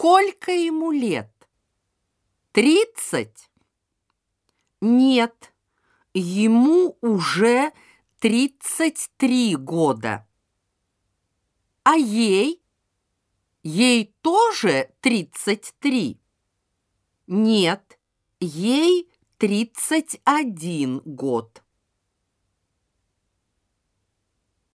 Сколько ему лет? Тридцать? Нет, ему уже тридцать три года. А ей? Ей тоже тридцать три? Нет, ей тридцать один год.